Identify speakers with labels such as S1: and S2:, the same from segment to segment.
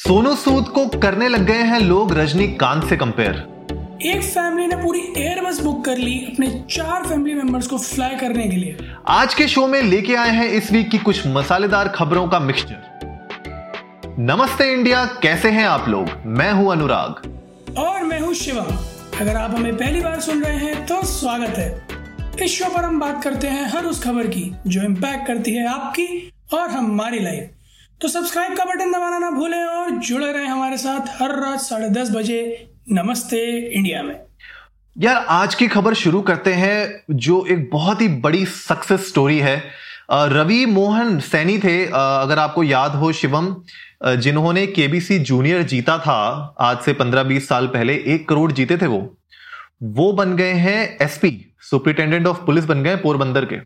S1: सोनू सूद को करने लग गए हैं लोग रजनीकांत से कंपेयर
S2: एक फैमिली ने पूरी एयर बस बुक कर ली अपने चार फैमिली मेंबर्स को फ्लाई करने के लिए।
S1: आज के शो में लेके आए हैं इस वीक की कुछ मसालेदार खबरों का मिक्सचर नमस्ते इंडिया कैसे हैं आप लोग? मैं हूँ अनुराग।
S2: और मैं हूँ शिवम अगर आप हमें पहली बार सुन रहे हैं तो स्वागत है। इस शो पर हम बात करते हैं हर उस खबर की जो इम्पैक्ट करती है आपकी और हमारी लाइफ तो सब्सक्राइब का बटन दबाना ना भूलें और जुड़े रहें हमारे साथ हर रात साढ़े दस बजे नमस्ते इंडिया में।
S1: यार, आज की खबर शुरू करते हैं जो एक बहुत ही बड़ी सक्सेस स्टोरी है। रवि मोहन सैनी थे अगर आपको याद हो शिवम जिन्होंने केबीसी जूनियर जीता था, आज से 15-20 साल पहले एक करोड़ जीते थे वो। वो बन गए हैं एसपी, सुप्रिंटेंडेंट ऑफ़ पुलिस बन गए पोरबंदर के।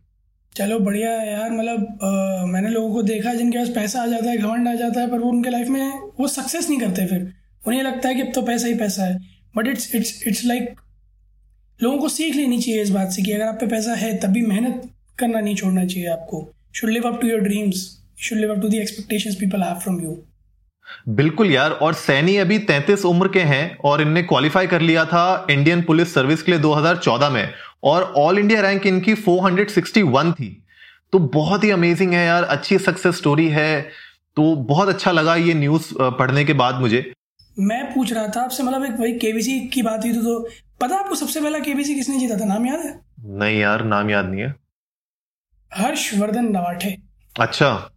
S2: चलो बढ़िया है यार मतलब मैंने लोगों को देखा जिनके पास पैसा आ जाता है, घमंड आ जाता है, पर वो उनके लाइफ में वो सक्सेस नहीं करते फिर। उन्हें लगता है कि अब तो पैसा ही पैसा है। But it's it's it's like लोगों को सीख लेनी चाहिए इस बात से कि अगर आप पे पैसा है, तब भी मेहनत करना नहीं छोड़ना चाहिए आपको। Should live up to your dreams should live up to the expectation people have from you
S1: बिल्कुल यार और सैनी अभी 33 उम्र के हैं और इनने क्वालिफाई कर लिया था इंडियन पुलिस सर्विस के लिए 2014 में और ऑल इंडिया रैंक इनकी 461 थी। तो बहुत ही अमेजिंग है यार अच्छी सक्सेस स्टोरी है। तो बहुत अच्छा लगा ये न्यूज़ पढ़ने के बाद मुझे।
S2: मैं पूछ रहा था आपसे मतलब एक वही केबीसी की बात हुई तो, तो पता आपको सबसे पहला केबीसी किसने जीता था? नाम याद है?
S1: नहीं यार नाम याद नहीं है।
S2: हर्षवर्धन नवाठे।
S1: अच्छा।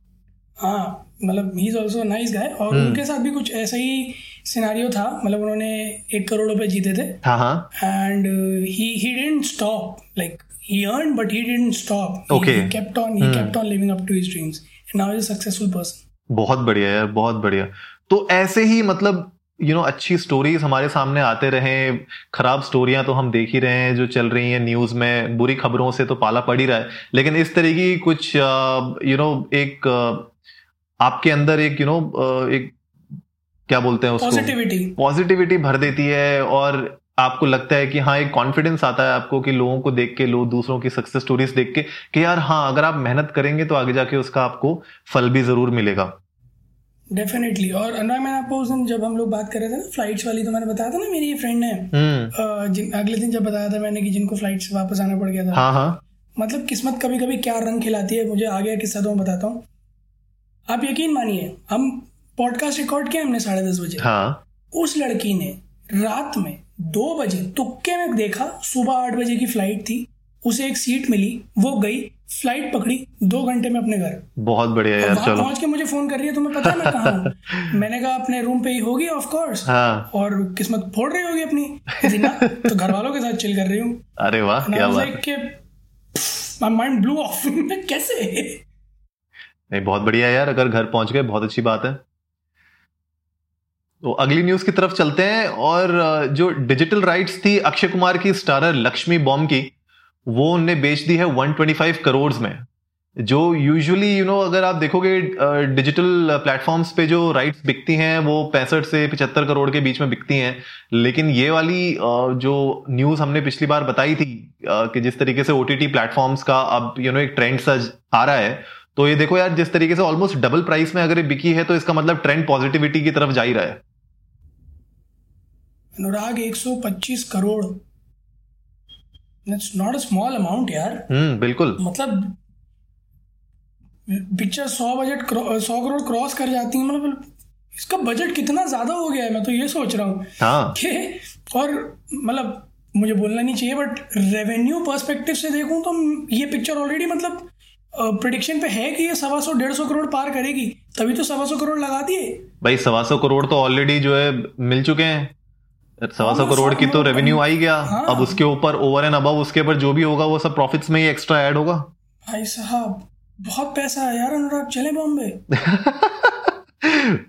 S2: हाँ। मतलब he is also nice guy और hmm. उनके साथ भी कुछ ऐसा ही सिनारियो था मतलब उन्होंने एक करोड़ रुपए जीते थे। And he he. Didn't stop like he earned but he didn't stop.
S1: Okay
S2: he, he kept on he hmm. kept on living up to his dreams. And now he's a successful person.
S1: बहुत बढ़िया यार बहुत बढ़िया। तो ऐसे ही मतलब you you know know, अच्छी स्टोरीज हमारे सामने आते रहे खराब स्टोरियाँ तो हम देख ही रहे हैं जो चल रही हैं न्यूज़ में बुरी खबरों से तो पाला पड़ ही रहा है। लेकिन इस तरह की कुछ यू नो एक आपके अंदर एक यू you नो know, एक क्या बोलते हैं उसको?
S2: पॉजिटिविटी
S1: पॉजिटिविटी भर देती है और आपको लगता है कि हाँ एक कॉन्फिडेंस आता है आपको कि लोगों को देख के लोग दूसरों की सक्सेस स्टोरीज देख के कि यार हाँ अगर आप मेहनत करेंगे तो आगे जाके उसका आपको फल भी ज़रूर मिलेगा।
S2: डेफिनेटली और अनुराग मैंने आपको उस दिन जब हम लोग बात कर रहे थे ना फ्लाइट्स वाली तो मैंने बताया था ना मेरी फ्रेंड ने हम्म। जिन अगले दिन जब बताया था मैंने कि जिनको फ़्लाइट वापस आना पड़ गया था।
S1: हाँ हाँ।
S2: मतलब किस्मत कभी कभी क्या रंग खिलाती है मुझे आगे किस्सा तो मैं बताता हूँ। आप यकीन मानिए हम पॉडकास्ट रिकॉर्ड किया हमने साढ़े दस बजे।
S1: हाँ।
S2: उस लड़की ने रात में दो बजे तुक्के में देखा सुबह आठ बजे की फ़्लाइट थी। उसे एक सीट मिली वो गई फ़्लाइट पकड़ी दो घंटे में अपने घर।
S1: बहुत बढ़िया यार चलो।
S2: पहुँच के मुझे फ़ोन कर रही है तुम्हें पता है मैं कहा हूँ? मैंने कहा अपने रूम पे ही होगी ऑफ़ कोर्स
S1: हाँ।
S2: और किस्मत फोड़ रही होगी अपनी। तो घर वालों के साथ चिल कर रही हूँ।
S1: अरे वाह क्या बात
S2: माइंड ब्लू ऑफ़ कैसे?
S1: नहीं, बहुत बढ़िया यार, अगर घर पहुँच गए, बहुत अच्छी बात है। तो अगली न्यूज़ की तरफ़ चलते हैं, और जो डिजिटल राइट्स थी अक्षय कुमार की स्टारर लक्ष्मी बॉम्ब की, वो उनने बेच दी है 125 करोड़ में। जो यूजुअली यू नो अगर आप देखोगे डिजिटल प्लेटफॉर्म्स पे जो राइट्स बिकती हैं, वो पैंसठ से पिछहत्तर करोड़ के बीच में बिकती हैं। लेकिन ये वाली जो न्यूज़ हमने पिछली बार बताई थी कि जिस तरीके से ओटीटी प्लेटफॉर्म्स का अब यू नो एक ट्रेंड सा आ रहा है तो ये देखो यार जिस तरीके से ऑलमोस्ट डबल प्राइस में अगर ये बिकी है तो इसका मतलब ट्रेंड पॉजिटिविटी की तरफ़ जा ही रहा है।
S2: Anurag 125 crore. It's not a small amount यार।
S1: हम्म बिल्कुल।
S2: मतलब पिक्चर सौ बजट सौ करोड़ क्रॉस कर जाती है मतलब इसका बजट कितना ज़्यादा हो गया है मैं तो ये सोच रहा हूँ
S1: हाँ.
S2: कि और मतलब मुझे बोलना नहीं चाहिए बट रेवेन्यू पर्सपेक्टिव से देखूँ तो ये पिक्चर ऑलरेडी मतलब प्रिडिक्शन पे है कि ये सवा सौ डेढ़ सौ करोड़ पार करेगी? तभी तो सवा सौ करोड़ लगा दिए।
S1: भाई सवा सौ करोड़ तो ऑलरेडी जो है मिल चुके हैं। सवा सौ करोड़ की तो रेवेन्यू आई गया। हाँ। अब उसके ऊपर ओवर एंड अब उसके ऊपर जो भी होगा वो सब प्रॉफिट्स में ही एक्स्ट्रा ऐड होगा।
S2: भाई साहब बहुत पैसा है यार अनुराग चले बॉम्बे।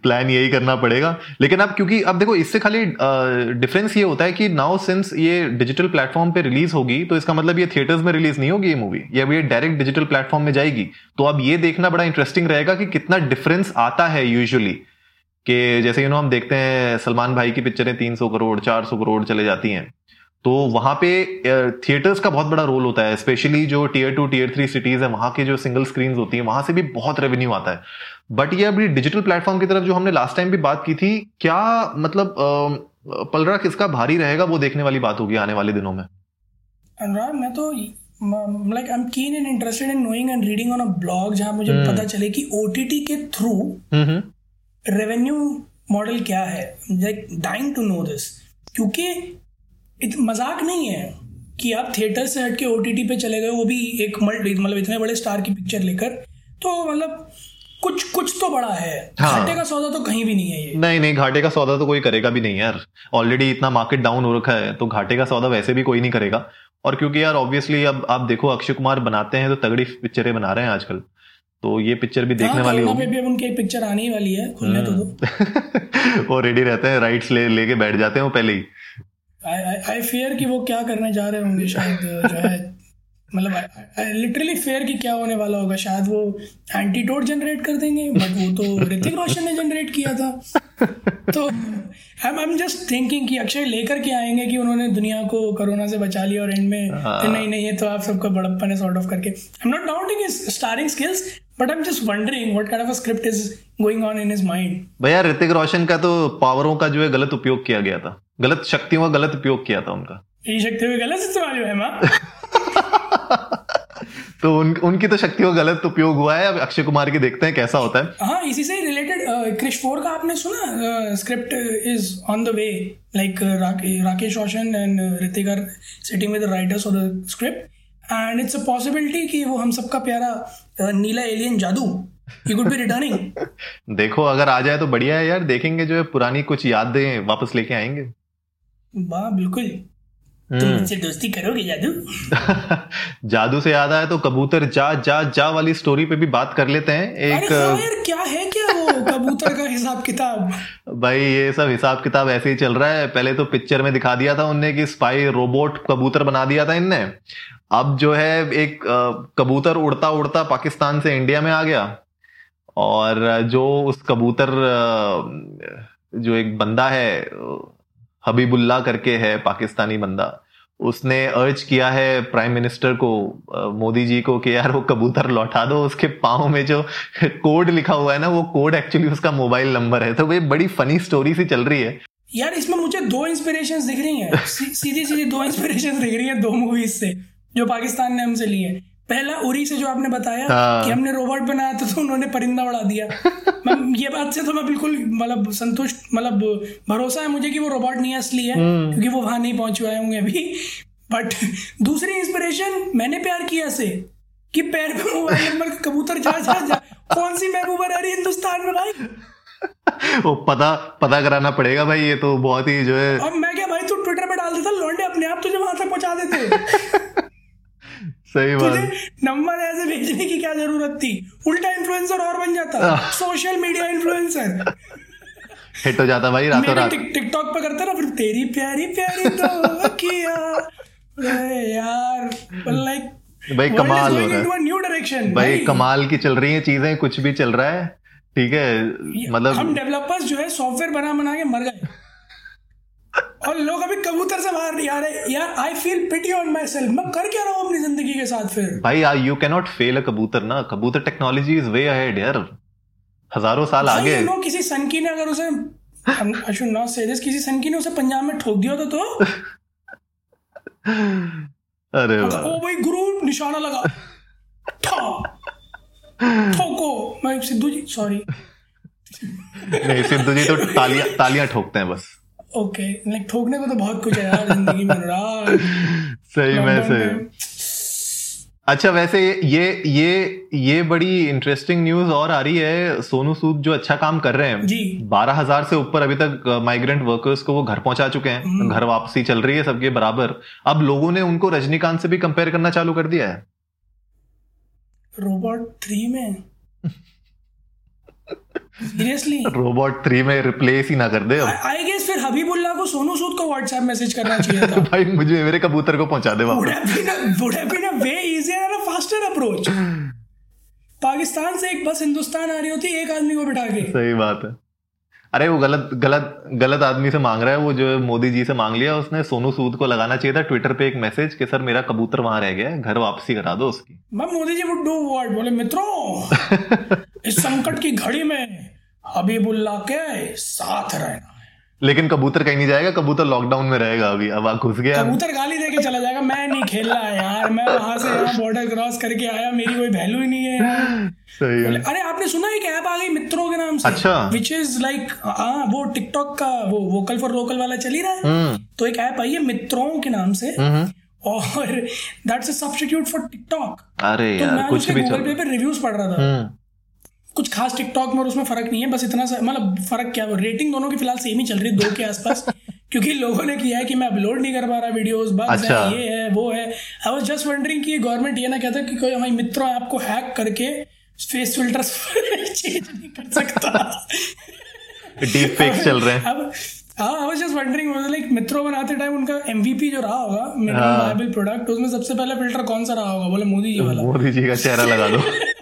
S1: प्लान यही करना पड़ेगा। लेकिन अब क्योंकि अब देखो, इससे खाली डिफरेंस ये होता है कि नाउ सिंस ये डिजिटल प्लेटफॉर्म पे रिलीज़ होगी तो इसका मतलब ये थिएटर्स में रिलीज़ नहीं होगी ये मूवी ये अब ये डायरेक्ट डिजिटल प्लेटफॉर्म में जाएगी। तो अब ये देखना बड़ा इंटरेस्टिंग रहेगा कि कितना डिफरेंस आता है यूजुअली कि जैसे यू नो हम देखते हैं, सलमान भाई की पिक्चरें तीन सौ करोड़, चार सौ करोड़ चले जाती हैं। तो वहाँ पे थिएटर्स का बहुत बड़ा रोल होता है स्पेशली जो tier two tier three cities है वहाँ के जो सिंगल स्क्रीन होती है वहाँ से भी बहुत रेवेन्यू आता है। बट ये अभी डिजिटल प्लेटफॉर्म की तरफ़ जो हमने लास्ट टाइम भी बात की थी क्या मतलब पलरा किसका भारी रहेगा वो देखने वाली बात होगी आने वाले दिनों में?
S2: अनुराग मैं तो like I am keen and interested in knowing and reading on a blog जहाँ मुझे hmm. पता चले कि ओटीटी के थ्रू रेवेन्यू मॉडल क्या है। Like dying to know this क्योंकि मज़ाक नहीं है कि आप थिएटर से हट के ओटीटी पे चले गए वो भी एक मल्टी मतलब इतने बड़े स्टार की पिक्चर लेकर। तो मतलब कुछ कुछ तो बड़ा है। हाँ। घाटे का सौदा तो कहीं भी नहीं है ये।
S1: नहीं नहीं घाटे का सौदा तो कोई करेगा भी नहीं यार। ऑलरेडी इतना मार्केट डाउन हो रखा है तो घाटे का सौदा वैसे भी कोई नहीं करेगा। और क्योंकि यार ऑब्वियसली अब आप देखो अक्षय कुमार बनाते हैं तो तगड़ी पिक्चरें बना रहे हैं आजकल। तो ये पिक्चर भी देखने हाँ, वाली
S2: होगी। भी अब उनकी पिक्चर आने वाली है खुलने तो दो।
S1: वो रेडी रहते हैं राइट्स ले लेके बैठ जाते हैं वो पहले ही।
S2: आई फेयर कि वो क्या करने जा रहे होंगे शायद जो है मतलब लिटरली फेयर कि क्या होने वाला होगा। शायद वो एंटीटोड जनरेट कर देंगे बट वो तो ऋतिक रोशन ने जनरेट किया था। तो आई एम जस्ट थिंकिंग कि अक्षय लेकर के आएँगे कि उन्होंने दुनिया को कोरोना से बचा लिया और एंड में हाँ। नहीं नहीं है तो आप सबका बड़प्पन है सॉर्ट ऑफ़ करके। I am not doubting starring skills but I am just wondering what kind of a script is going on in his mind
S1: भैया ऋतिक रोशन का तो पावरों का जो है गलत उपयोग किया गया था। गलत शक्तियों का गलत उपयोग किया था उनका।
S2: ये शक्तियों का गलत इस्तेमाल हुआ है माँ।
S1: तो उन, उनकी तो शक्तियों का गलत उपयोग हुआ है। अब अक्षय कुमार की देखते हैं कैसा होता है।
S2: हाँ इसी से रिलेटेड क्रिश फोर का आपने सुना? Script is on the way like Rakesh Roshan and Hrithik are sitting with writers of the script and it's a possibility कि वो हम सबका प्यारा नीला एलियन जादू ही कुड बी रिटर्निंग
S1: देखो अगर आ जाए तो बढ़िया है यार। देखेंगे जो है पुरानी कुछ यादें वापस लेके आएँगे।
S2: वाह बिल्कुल। तुम हम्म। मुझसे दोस्ती करोगे जादू?
S1: जादू से याद आया तो कबूतर जा जा जा वाली स्टोरी पे भी बात कर लेते हैं।
S2: एक अरे क्या है क्या वो? कबूतर का हिसाब किताब।
S1: भाई ये सब हिसाब किताब ऐसे ही चल रहा है। पहले तो पिक्चर में दिखा दिया था उनने कि स्पाई रोबोट कबूतर बना दिया था इनने। अब जो है एक कबूतर उड़ता उड़ता पाकिस्तान से इंडिया में आ गया। और जो उस कबूतर जो एक बंदा है हबीबुल्ला करके है पाकिस्तानी बंदा। उसने अर्ज़ किया है प्राइम मिनिस्टर को मोदी जी को कि यार वो कबूतर लौटा दो, उसके पाँव में जो कोड लिखा हुआ है ना, वो कोड एक्चुअली उसका मोबाइल नंबर है। तो वो बड़ी फनी स्टोरी सी चल रही है।
S2: यार, इसमें मुझे दो इंस्पिरेशन दिख रही हैं। सीधी सीधी दो इंस्पिरेशन दिख रही हैं दो मूवीज़ से, जो पाकिस्तान ने हमसे ली है। पहला उरी से जो आपने बताया हाँ। कि हमने रोबोट बनाया था तो उन्होंने परिंदा उड़ा दिया। मैं ये बात से तो मैं बिल्कुल मतलब संतुष्ट मतलब भरोसा है मुझे कि वो रोबोट नहीं असली है हम्म। क्योंकि वो वहाँ नहीं पहुँच पाए होंगे अभी। बट दूसरी इंस्पिरेशन मैंने प्यार किया से कि पैर पे मोबाइल नंबर कबूतर जा जा जा। कौन सी महबूबा रह रही हिंदुस्तान में भाई?
S1: वो पता पता कराना पड़ेगा भाई ये तो बहुत ही जो है।
S2: अब मैं क्या भाई तू ट्विटर पे डाल देता लौंडे अपने आप तुझे वहाँ तक पहुँचा देते।
S1: सही बात।
S2: नंबर ऐसे भेजने की क्या ज़रूरत थी? उल्टा इन्फ्लुएंसर और बन जाता। सोशल मीडिया इन्फ्लुएंसर
S1: हिट हो जाता भाई रातों रात।
S2: टिकटॉक पे करता ना फिर तेरी प्यारी प्यारी तो किया। यार लाइक
S1: भाई कमाल हो रहा
S2: है न्यू डायरेक्शन
S1: भाई कमाल की चल रही है चीज़ें कुछ भी चल रहा है ठीक है? मतलब
S2: हम डेवलपर्स जो है सॉफ्टवेयर बना बना के मर गए और लोग अभी कबूतर से बाहर नहीं आ रहे। यार I feel pity on myself मैं कर क्या रहा हूँ अपनी ज़िंदगी के साथ फिर?
S1: भाई you can not fail a कबूतर ना। कबूतर टेक्नोलॉजी इज़ वे अहेड यार। हज़ारों साल आगे।
S2: नो किसी सनकी ने अगर उसे I should not say this किसी सनकी ने उसे पंजाब में ठोक दिया था तो?
S1: अरे
S2: ओ भाई गुरु निशाना लगा। ठोको। मैं सिद्धू जी सॉरी
S1: नहीं सिद्धू जी तो तालियाँ तालियाँ ठोकते हैं बस।
S2: ओके लाइक ठोकने को तो बहुत कुछ है यार ज़िंदगी में
S1: सही में से अच्छा वैसे ये ये ये बड़ी इंटरेस्टिंग न्यूज़ और आ रही है। सोनू सूद जो अच्छा काम कर रहे हैं
S2: जी।
S1: बारह हज़ार से ऊपर अभी तक माइग्रेंट वर्कर्स को वो घर पहुँचा चुके हैं। हम्म। घर वापसी चल रही है सबके बराबर। अब लोगों ने उनको रजनीकांत से भी कंपेयर करना चालू कर दिया है।
S2: रोबोट थ्री में? सीरियसली
S1: रोबोट थ्री में रिप्लेस ही ना कर दे
S2: आई गेस फिर हबीबुल्ला को सोनू सूद को व्हाट्सएप मैसेज करना चाहिए था।
S1: भाई मुझे मेरे कबूतर को पहुँचा दे वापस।
S2: Would have been a way easier and a faster approach Pakistan से एक बस हिंदुस्तान आ रही होती एक आदमी को बिठा के।
S1: सही बात है। अरे वो गलत गलत गलत आदमी से मांग रहा है वो जो मोदी जी से मांग लिया उसने सोनू सूद को लगाना चाहिए था ट्विटर पे एक मैसेज कि सर मेरा कबूतर वहाँ रह गया है घर वापसी करा दो उसकी।
S2: मैं Modi ji would do what बोले मित्रों इस संकट की घड़ी में हबीबुल्ला के साथ रहना
S1: लेकिन कबूतर कहीं नहीं जाएगा कबूतर लॉकडाउन में रहेगा अभी। अब घुस गया।
S2: कबूतर गाली देके चला जाएगा। मैं नहीं खेल रहा यार मैं वहाँ से यहाँ बॉर्डर क्रॉस करके आया मेरी कोई वैल्यू ही नहीं है
S1: सही है।
S2: अरे आपने सुना एक ऐप आ गई मित्रों के नाम से?
S1: अच्छा।
S2: विच इज़ लाइक हाँ वो टिकटॉक का वो वोकल फॉर लोकल वाला चल ही रहा है।
S1: हम्म।
S2: तो एक ऐप आई है मित्रों के नाम से।
S1: हम्म
S2: और that's a substitute for TikTok
S1: अरे
S2: तो
S1: यार कुछ भी
S2: पे रिव्यूज़ पढ़ रहा था।
S1: हम्म।
S2: कुछ खास टिकटॉक में और उसमें फ़र्क नहीं है बस इतना सा मतलब फ़र्क क्या है रेटिंग दोनों की फ़िलहाल सेम ही चल रही है दो के आसपास क्योंकि लोगों ने किया है कि मैं अपलोड नहीं कर पा रहा वीडियोस बस
S1: अच्छा।
S2: है ये है वो है। आई वाज जस्ट वंडरिंग कि गवर्नमेंट ये ना कहता कि कोई हमारे मित्रों आपको हैक करके फेस फिल्टर्स चेंज नहीं कर सकता।
S1: डीप फेक्स चल रहे हैं।
S2: अब हाँ I was just wondering like मित्रों बनाते टाइम उनका एमवीपी जो रहा होगा मिनिमम
S1: हाँ।
S2: वायबल प्रोडक्ट उसमें सबसे पहला फ़िल्टर कौन सा रहा होगा? बोले मोदी जी वाला।
S1: मोदी जी का चेहरा लगा दो।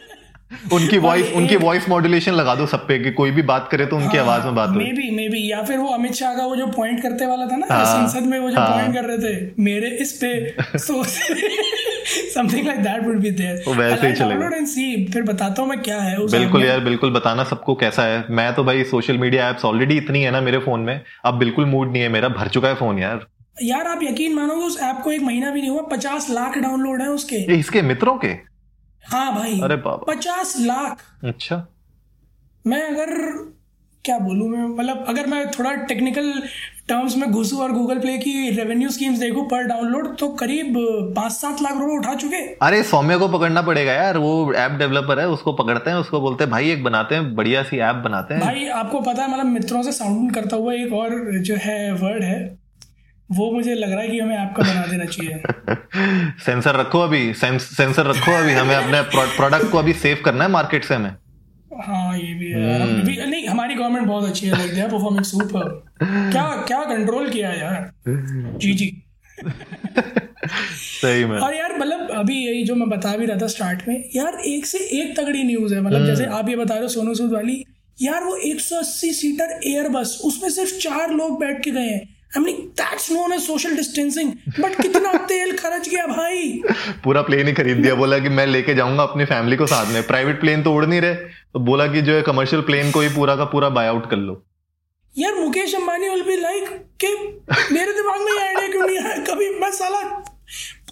S1: उनकी वॉइस उनकी वॉइस मॉड्यूलेशन लगा दो सब पे कि कोई भी बात करे तो उनकी आवाज़ में बात हो।
S2: मे बी मे बी या फिर वो अमित शाह का वो जो पॉइंट करते वाला था ना
S1: हाँ,
S2: संसद में वो जो
S1: हाँ।
S2: पॉइंट कर रहे थे मेरे इस पे so something like that would be there
S1: वैसे ही चलेगा।
S2: एंड सी फिर बताता हूँ मैं क्या है उस
S1: बिल्कुल यार बिल्कुल बताना सबको कैसा है। मैं तो भाई सोशल मीडिया एप्स ऑलरेडी इतनी है ना मेरे फ़ोन में अब बिल्कुल मूड नहीं है मेरा भर चुका है फ़ोन यार।
S2: यार आप यकीन मानोगे उस ऐप को एक महीना भी नहीं हुआ पचास लाख डाउनलोड है उसके।
S1: इसके मित्रों के?
S2: हाँ भाई
S1: अरे बाबा।
S2: पचास लाख।
S1: अच्छा।
S2: मैं अगर क्या बोलूँ मैं मतलब अगर मैं थोड़ा टेक्निकल टर्म्स में घुसूँ और गूगल प्ले की रेवेन्यू स्कीम्स देखूँ पर डाउनलोड तो करीब पाँच सात लाख रुपए उठा चुके।
S1: अरे सौम्य को पकड़ना पड़ेगा यार वो ऐप डेवलपर है उसको पकड़ते हैं उसको बोलते हैं भाई एक बनाते हैं बढ़िया सी ऐप बनाते हैं।
S2: भाई आपको पता है मतलब मित्रों से साउंड करता हुआ एक और जो है वर्ड है वो मुझे लग रहा है कि हमें आपका बना देना चाहिए।
S1: सेंसर रखो अभी सेंस, सेंसर रखो अभी हमें अपने प्रोडक्ट को अभी सेव करना है मार्केट से हमें।
S2: हाँ ये भी है हम भी नहीं हमारी गवर्नमेंट बहुत अच्छी है like they are performing super क्या क्या कंट्रोल किया यार? जी जी।
S1: सही में।
S2: और यार मतलब अभी यही जो मैं बता भी रहा था स्टार्ट में यार एक से एक तगड़ी न्यूज़ है। मतलब जैसे आप ये बता रहे हो सोनू सूद वाली यार वो 180 सीटर एयर बस उसमें सिर्फ़ चार लोग बैठ के गए हैं। I mean that's known as social distancing but कितना तेल खर्च गया भाई?
S1: पूरा प्लेन ही खरीद दिया बोला कि मैं लेके जाऊँगा अपनी फैमिली को साथ में। प्राइवेट प्लेन तो उड़ नहीं रहे। तो बोला कि जो है कमर्शियल प्लेन को ही पूरा का पूरा बाय आउट कर लो।
S2: यार Mukesh Ambani will be like कि मेरे दिमाग में ये आइडिया क्यों नहीं आया? कभी मैं साला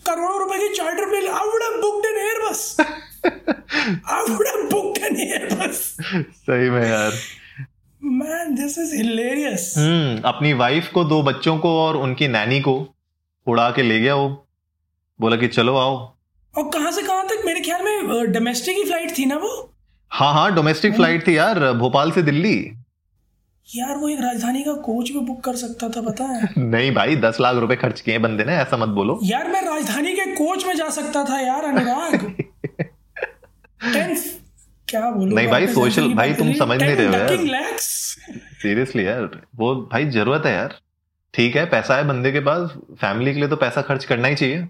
S2: करोड़ों रुपए की charter plane I would have booked an Airbus I would have booked an Airbus
S1: सही में यार।
S2: Man this is hilarious
S1: hmm अपनी वाइफ को दो बच्चों को और उनकी नैनी को उड़ा के ले गया वो। बोला कि चलो आओ।
S2: और कहाँ से कहाँ तक? मेरे ख्याल में डोमेस्टिक ही फ़्लाइट थी ना वो?
S1: हाँ हाँ डोमेस्टिक फ़्लाइट थी यार भोपाल से दिल्ली।
S2: यार वो एक राजधानी का कोच भी बुक कर सकता था पता है?
S1: नहीं भाई दस लाख रुपए खर्च किए बंदे ने ऐसा मत बोलो।
S2: यार मैं राजधानी के कोच में जा सकता था यार अनुराग। क्या बोलूँ
S1: नहीं भाई, सोशल भाई, तुम समझ नहीं रहे हो यार।
S2: यार
S1: सीरियसली यार वो भाई ज़रूरत है यार। ठीक है पैसा है बंदे के पास फैमिली के लिए तो पैसा खर्च करना ही चाहिए।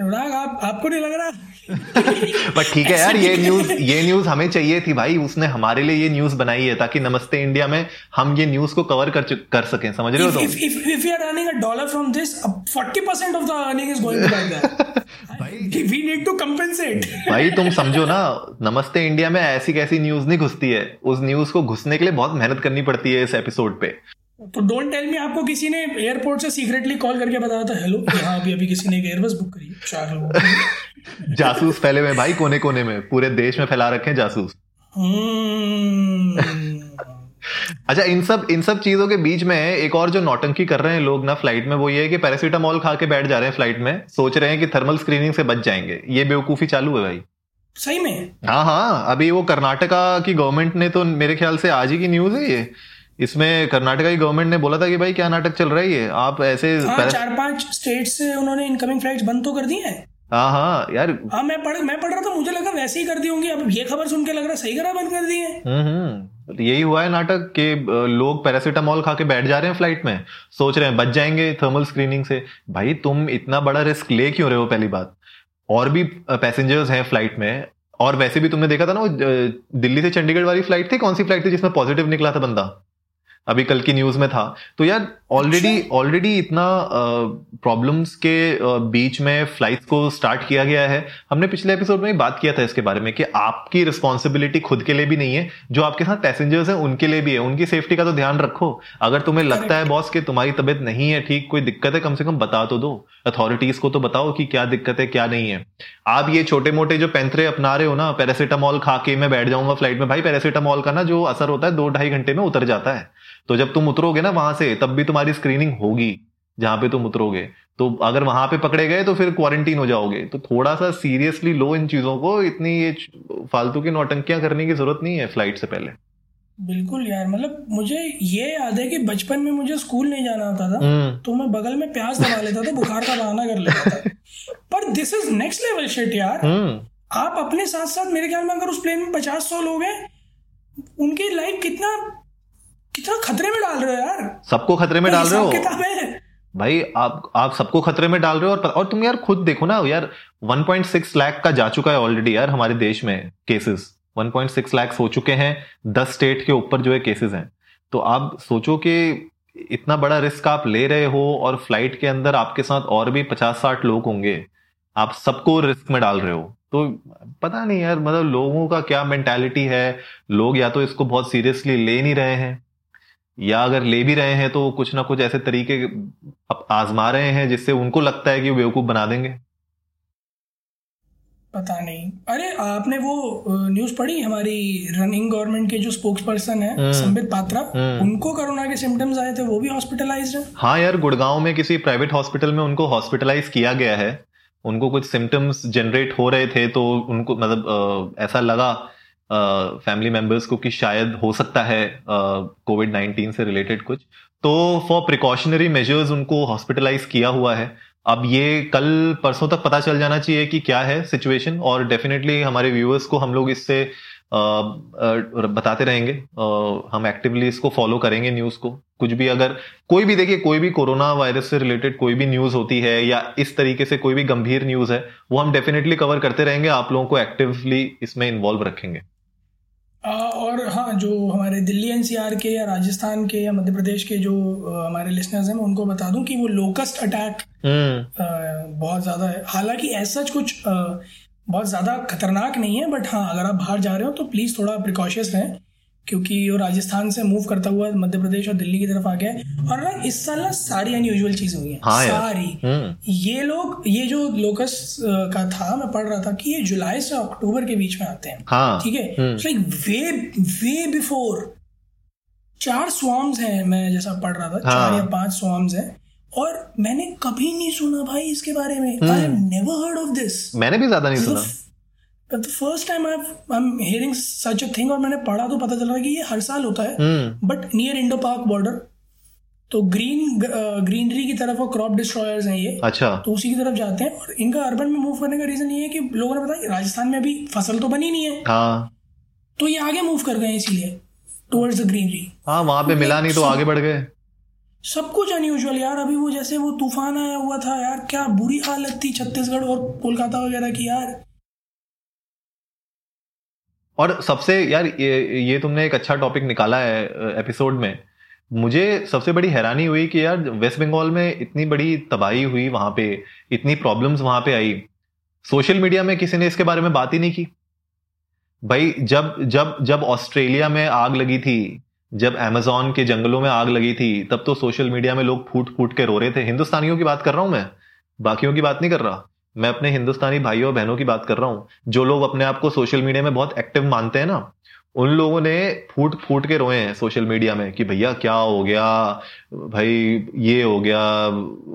S2: अनुराग आप आपको नहीं लग रहा?
S1: बट ठीक है यार ये न्यूज़ ये न्यूज़ हमें चाहिए थी भाई। उसने हमारे लिए ये न्यूज़ बनाई है ताकि नमस्ते इंडिया में हम ये न्यूज़ को कवर कर कर सकें। समझ रहे हो
S2: if we are earning a dollar from uh, 40% of the earning is going to like that. we need to compensate.
S1: भाई तुम समझो ना नमस्ते इंडिया में ऐसी कैसी न्यूज़ नहीं घुसती है। उस न्यूज़ को घुसने के लिए बहुत मेहनत करनी पड़ती है इस एपिसोड पे।
S2: तो डोंट टेल मी आपको किसी ने एयरपोर्ट से सीक्रेटली कॉल करके बताया था हेलो यहाँ अभी अभी किसी ने एक एयरबस बुक करी है, चार लोगों
S1: जासूस फैले हुए भाई कोने कोने में पूरे देश में फैला रखे हैं जासूस।
S2: हम्म।
S1: अच्छा इन सब इन सब चीज़ों के बीच में एक और जो नौटंकी कर रहे हैं लोग ना फ़्लाइट में वो ये है कि पैरासीटामोल खा के बैठ जा रहे हैं फ़्लाइट में सोच रहे हैं कि थर्मल स्क्रीनिंग से बच जाएँगे। ये बेवकूफ़ी चालू है भाई।
S2: सही में?
S1: हाँ हाँ अभी वो कर्नाटका की गवर्नमेंट ने तो मेरे ख्याल से आज ही की न्यूज़ है ये। इसमें कर्नाटका की गवर्नमेंट ने बोला था कि भाई क्या नाटक चल रहा है ये? आप ऐसे
S2: हाँ चार पाँच स्टेट से उन्होंने इनकमिंग फ़्लाइट बंद तो कर दी है।
S1: हाँ हाँ यार।
S2: हाँ मैं पढ़ मैं पढ़ रहा था मुझे लगा वैसे ही कर दी होंगी। अब ये खबर सुन के लग रहा सही करा बंद कर दी है।
S1: हम्म हम्म। यही हुआ है नाटक कि लोग पैरासीटामोल खा के बैठ जा रहे हैं फ़्लाइट में। सोच रहे हैं बच जाएँगे थर्मल स्क्रीनिंग से। भाई तुम इतना बड़ा रिस्क ले क्यों रहे हो पहली बात? और भी पैसेंजर्स हैं फ़्लाइट में। और वैसे भी तुमने देखा था ना वो दिल्ली से चंडीगढ़ वाली फ़्लाइट थी? कौन सी फ़्लाइट थी जिसमें पॉजिटिव निकला था बंदा? अभी कल की न्यूज़ में था। तो यार ऑलरेडी
S2: अच्छा।
S1: ऑलरेडी इतना प्रॉब्लम्स के बीच में फ़्लाइट को स्टार्ट किया गया है। हमने पिछले एपिसोड में ही बात किया था इसके बारे में कि आपकी रिस्पॉन्सिबिलिटी खुद के लिए भी नहीं है जो आपके साथ पैसेंजर्स हैं उनके लिए भी है। उनकी सेफ्टी का तो ध्यान रखो। अगर तुम्हें लगता है बॉस कि तुम्हारी तबीयत नहीं है ठीक कोई दिक्कत है कम से कम बता तो दो। अथॉरिटीज को तो बताओ कि क्या दिक्कत है क्या नहीं है। आप ये छोटे मोटे जो पैंतरे अपना रहे हो ना पैरासीटामॉल खा के मैं बैठ जाऊँगा फ़्लाइट में भाई पैरासीटामॉल का ना जो असर होता है दो ढाई घंटे में उतर जाता है। तो जब तुम उतरोगे ना वहाँ से तब भी तुम्हारी स्क्रीनिंग होगी जहाँ पे तुम उतरोगे। तो अगर वहाँ पे पकड़े गए तो फिर क्वारंटीन हो जाओगे। तो थोड़ा सा सीरियसली लो इन चीज़ों को इतनी ये फालतू की नौटंकियाँ करने की ज़रूरत नहीं है फ़्लाइट से पहले।
S2: बिल्कुल यार मतलब मुझे ये याद है कि बचपन में मुझे स्कूल नहीं जाना होता था
S1: हम्म।
S2: तो मैं बगल में प्याज दबा लेता था बुखार का बहाना कर लेता था। पर this is next level shit यार।
S1: हम्म।
S2: आप अपने साथ साथ मेरे ख्याल में अगर उस प्लेन में पचास सौ लोग हैं उनकी लाइफ कितना कितना खतरे में डाल रहे हो यार?
S1: सबको खतरे में डाल रहे हो? भाई आप आप सबको खतरे में डाल रहे हो और और तुम यार खुद देखो ना यार 1.6 लाख का जा चुका है ऑलरेडी यार हमारे देश में केसेस 1.6 लाख हो चुके हैं 10 स्टेट के ऊपर जो है केसेस हैं। तो आप सोचो कि इतना बड़ा रिस्क आप ले रहे हो और फ़्लाइट के अंदर आपके साथ और भी 50-60 लोग होंगे आप सबको रिस्क में डाल रहे हो। तो पता नहीं यार मतलब लोगों का क्या मेंटेलिटी है लोग या तो इसको बहुत सीरियसली ले नहीं रहे हैं। या अगर ले भी रहे हैं तो कुछ ना कुछ ऐसे तरीके आजमा रहे हैं जिससे उनको लगता है कि बेवकूफ़ बना देंगे।
S2: पता नहीं। अरे आपने वो न्यूज़ पढ़ी हमारी रनिंग गवर्नमेंट के जो स्पोक्स पर्सन है। संबित पात्रा?
S1: हम्म।
S2: उनको कोरोना के सिम्टम्स आए थे वो भी हॉस्पिटलाइज है?
S1: हाँ यार गुड़गांव में किसी प्राइवेट हॉस्पिटल में उनको हॉस्पिटलाइज किया गया है। उनको कुछ सिम्टम्स जनरेट हो रहे थे तो उनको मतलब ऐसा लगा फैमिली मेंबर्स को कि शायद हो सकता है कोविड नाइन्टीन से रिलेटेड कुछ। तो फॉर प्रिकॉशनरी मेजर्स उनको हॉस्पिटलाइज किया हुआ है। अब ये कल परसों तक पता चल जाना चाहिए कि क्या है सिचुएशन और डेफिनेटली हमारे व्यूअर्स को हम लोग इससे बताते रहेंगे। हम एक्टिवली इसको फॉलो करेंगे न्यूज़ को। कुछ भी अगर, कोई भी देखिए, कोई भी कोरोना वायरस से रिलेटेड कोई भी न्यूज़ होती है या इस तरीके से कोई भी गंभीर न्यूज़ है, वो हम डेफिनेटली कवर करते रहेंगे। आप लोगों को एक्टिवली इसमें इन्वॉल्व रखेंगे।
S2: और हाँ जो हमारे दिल्ली एनसीआर के या राजस्थान के या मध्य प्रदेश के जो हमारे लिसनर्स हैं मैं उनको बता दूँ कि वो लोकस्ट अटैक
S1: हम्म।
S2: बहुत ज़्यादा है। हालाँकि ऐसा कुछ बहुत ज़्यादा खतरनाक नहीं है बट हाँ अगर आप बाहर जा रहे हो तो प्लीज़ थोड़ा प्रिकॉशियस रहें। क्योंकि वो राजस्थान से मूव करता हुआ मध्य प्रदेश और दिल्ली की तरफ़ आ गया है। और ना इस साल ना सारी अनयूजुअल चीज़ें हुई हैं।
S1: हाँ
S2: सारी।
S1: हम्म।
S2: ये लोग ये जो लोकस का था मैं पढ़ रहा था कि ये जुलाई से अक्टूबर के बीच में आते हैं।
S1: हाँ।
S2: ठीक है। लाइक वे वे बिफोर चार स्वाम्स हैं मैं जैसा पढ़ रहा था।
S1: हाँ।
S2: चार या पाँच स्वाम्स हैं। और मैंने कभी नहीं सुना भाई इसके बारे में। I have never heard of this
S1: मैंने भी ज़्यादा नहीं सुना।
S2: The first time I am hearing such a thing और मैंने पढ़ा तो पता चल रहा है कि ये हर साल होता है। But near Indo Pak border तो ग्रीन ग्रीनरी की तरफ़ और क्रॉप डिस्ट्रॉयर्स हैं ये।
S1: अच्छा।
S2: तो उसी की तरफ़ जाते हैं और इनका अर्बन में मूव करने का रीजन ये है कि लोगों ने बताया राजस्थान में अभी फ़सल तो बनी नहीं है।
S1: हाँ।
S2: तो ये आगे मूव कर गए इसीलिए टुवर्ड्स द ग्रीनरी
S1: हाँ वहाँ पे मिला नहीं तो आगे बढ़ गए।
S2: सब कुछ अनयूजुअल यार अभी वो जैसे वो तूफ़ान आया हुआ था यार क्या बुरी हालत थी छत्तीसगढ़ और कोलकाता वगैरह की यार।
S1: और सबसे, यार, ये ये तुमने एक अच्छा टॉपिक निकाला है एपिसोड में। मुझे सबसे बड़ी हैरानी हुई कि यार वेस्ट बंगाल में इतनी बड़ी तबाही हुई वहाँ पे, इतनी प्रॉब्लम्स वहाँ पे आई। सोशल मीडिया में किसी ने इसके बारे में बात ही नहीं की। भाई, जब जब जब ऑस्ट्रेलिया में आग लगी थी, जब अमेजोन के जंगलों में आग लगी थी, तब तो सोशल मीडिया में लोग फूट फूट के रो रहे थे। हिंदुस्तानियों की बात कर रहा हूँ मैं, बाकियों की बात नहीं कर रहा। मैं अपने हिंदुस्तानी भाइयों और बहनों की बात कर रहा हूँ। जो लोग अपने आप को सोशल मीडिया में बहुत एक्टिव मानते हैं ना, उन लोगों ने फूट फूट के रोए हैं सोशल मीडिया में कि भैया क्या हो गया? भाई ये हो गया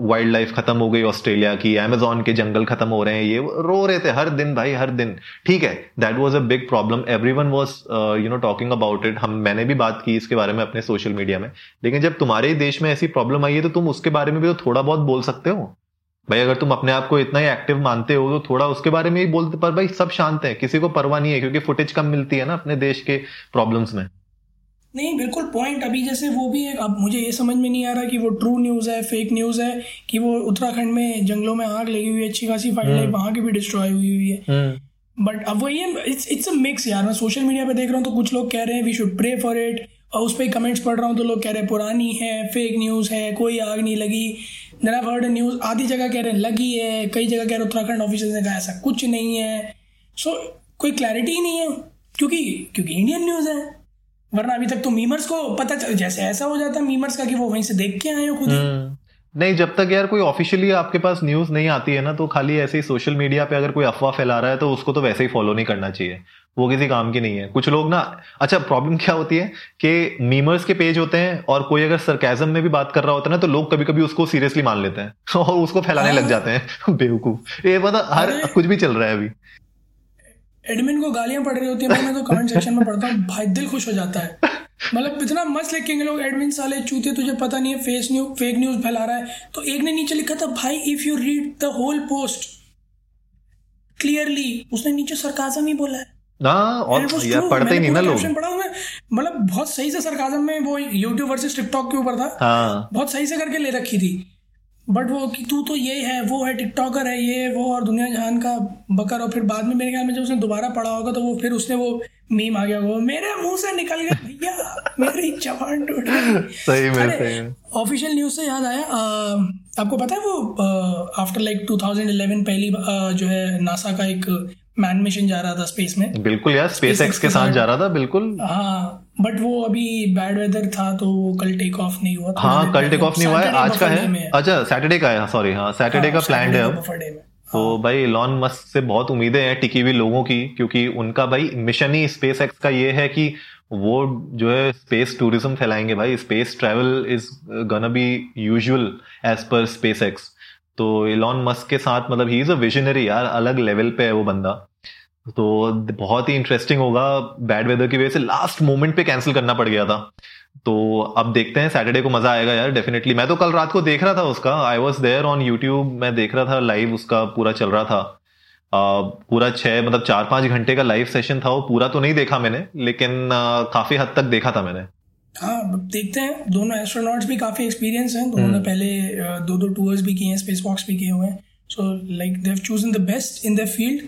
S1: वाइल्ड लाइफ खत्म हो गई ऑस्ट्रेलिया की अमेजोन के जंगल खत्म हो रहे हैं, ये रो रहे थे हर दिन भाई, हर दिन। ठीक है that was a big problem everyone was you know talking about it hmm, मैंने भी बात की इसके बारे में अपने सोशल मीडिया में। लेकिन जब तुम्हारे देश में ऐसी प्रॉब्लम आई है तो तुम उसके बारे में भी तो थोड़ा बहुत बोल सकते हो। भाई अगर तुम अपने आप को इतना ही एक्टिव मानते हो तो थोड़ा उसके बारे में ही बोलते पर भाई सब शांत है किसी को परवाह नहीं है क्योंकि फुटेज कम मिलती है ना अपने देश के प्रॉब्लम्स में।
S2: नहीं बिल्कुल पॉइंट अभी जैसे वो भी एक अब मुझे ये समझ में नहीं आ रहा कि वो ट्रू न्यूज़ है फेक न्यूज़ है कि वो उत्तराखंड में जंगलों में आग लगी हुई है अच्छी खासी फ़ाइल लाइफ वहाँ की भी डिस्ट्रॉय हुई हुई है। बट अब वही है इट्स इट्स अ मिक्स यार मैं सोशल मीडिया पे देख रहा हूँ तो कुछ लोग कह रहे हैं we should pray for it और उस पर कमेंट्स पढ़ रहा हूँ तो लोग कह रहे हैं पुरानी है फेक न्यूज़ है कोई आग नहीं लगी. देन आई हर्ड न्यूज़ आधी जगह कह रहे हैं लगी है कई जगह कह रहे उत्तराखंड ऑफिसर्स ने कहा ऐसा कुछ नहीं है। सो so, कोई क्लैरिटी ही नहीं है क्योंकि क्योंकि इंडियन न्यूज़ है। वरना अभी तक तो मीमर्स को पता चल जैसे ऐसा हो जाता है मीमर्स का कि वो वहीं से देख के आए हो खुद
S1: हम्म। नहीं जब तक यार कोई ऑफिशियली आपके पास न्यूज़ नहीं आती है ना तो खाली ऐसे ही सोशल मीडिया पे अगर कोई अफवाह फैला रहा है तो उसको तो वैसे ही फॉलो नहीं करना चाहिए। वो किसी काम की नहीं है। कुछ लोग ना अच्छा प्रॉब्लम क्या होती है कि मीमर्स के पेज होते हैं और कोई अगर सरकाजम में भी बात कर रहा होता है ना तो लोग कभी कभी उसको सीरियसली मान लेते हैं और उसको फैलाने लग जाते हैं। बेवकूफ़। ये पता हर कुछ भी चल रहा है अभी।
S2: एडमिन को गालियाँ पड़ रही होती है मैं तो कमेंट सेक्शन में पढ़ता हूँ भाई दिल खुश हो जाता है। मतलब इतना मस्त लिखेंगे लोग एडमिन साले चूते तुझे पता नहीं है फेस न्यूज़ फेक न्यूज़ फैला रहा है। तो एक ने नीचे लिखा था भाई if you read the whole post clearly उसने नीचे सरकाजम ही बोला है।
S1: हाँ, और पढ़ते ही नहीं ना लोग।
S2: मतलब बहुत सही से सरकाजम में वो यूट्यूब वर्सेस टिकटॉक के ऊपर था। हाँ. बहुत सही से करके ले रखी थी। बट वो कि तू तो ये है वो है टिकटॉकर है ये वो और दुनिया जहान का बकर। और फिर बाद में मेरे ख्याल में जब उसने दोबारा पढ़ा होगा तो वो फिर उसने वो मीम आ गया वो मेरे मुँह से निकल गया भैया मेरी जवान टूट गई।
S1: सही में सही में।
S2: ऑफिशियल न्यूज़ से याद आया आ, आपको पता है वो आफ्टर लाइक 2011 पहली आ, जो है नासा का एक मैन मिशन जा रहा था स्पेस में।
S1: बिल्कुल यार स्पेस एक्स के साथ जा रहा था बिल्कुल।
S2: हाँ बट वो अभी बैड वेदर था तो वो कल टेक ऑफ़ नहीं हुआ
S1: हाँ कल टेक ऑफ़ नहीं हुआ है आज का है। अच्छा सैटरडे का है सॉरी हाँ सैटरडे हाँ, का प्लान है अब। तो हाँ। भाई लॉन मस्क से बहुत उम्मीदें हैं टिकी हुई लोगों की क्योंकि उनका भाई मिशन ही स्पेस एक्स का ये है कि वो जो है स्पेस टूरिज़्म फैलाएँगे भाई। Space travel is gonna be usual as पर स्पेस एक्स तो इलॉन मस्क के साथ मतलब ही इज़ अ विजनरी यार अलग लेवल पे है वो बंदा। तो बहुत ही इंटरेस्टिंग होगा बैड वेदर की वजह से लास्ट मोमेंट पे कैंसिल करना पड़ गया था। तो अब देखते हैं सैटरडे को मज़ा आएगा यार डेफिनेटली मैं तो कल रात को देख रहा था उसका I was there on YouTube मैं देख रहा था लाइव उसका पूरा चल रहा था। आ, पूरा छह मतलब चार पाँच घंटे का लाइव सेशन था वो पूरा तो नहीं देखा मैंने लेकिन काफ़ी हद तक देखा था मैंने।
S2: हाँ देखते हैं दोनों एस्ट्रोनॉट्स भी काफ़ी एक्सपीरियंस हैं दोनों ने हम्म। पहले दो दो टूर्स भी किए हैं स्पेस वॉक्स भी किए हुए हैं so like they have chosen the best in the field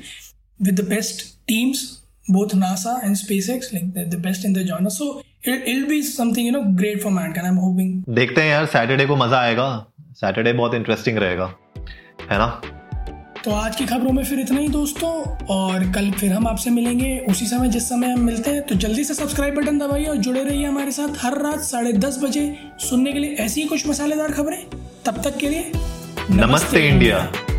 S2: with the best teams both NASA and SpaceX, like the, the best in the genre. So it, it'll be something you know great for mankind. I'm hoping.
S1: देखते हैं यार Saturday को मज़ा आएगा Saturday बहुत interesting रहेगा है ना
S2: तो आज की खबरों में फिर इतना ही दोस्तों और कल फिर हम आपसे मिलेंगे उसी समय जिस समय हम मिलते हैं। तो जल्दी से सब्सक्राइब बटन दबाइए और जुड़े रहिए हमारे साथ हर रात साढ़े दस बजे सुनने के लिए ऐसी ही कुछ मसालेदार खबरें। तब तक के लिए
S1: नमस्ते, नमस्ते इंडिया, इंडिया।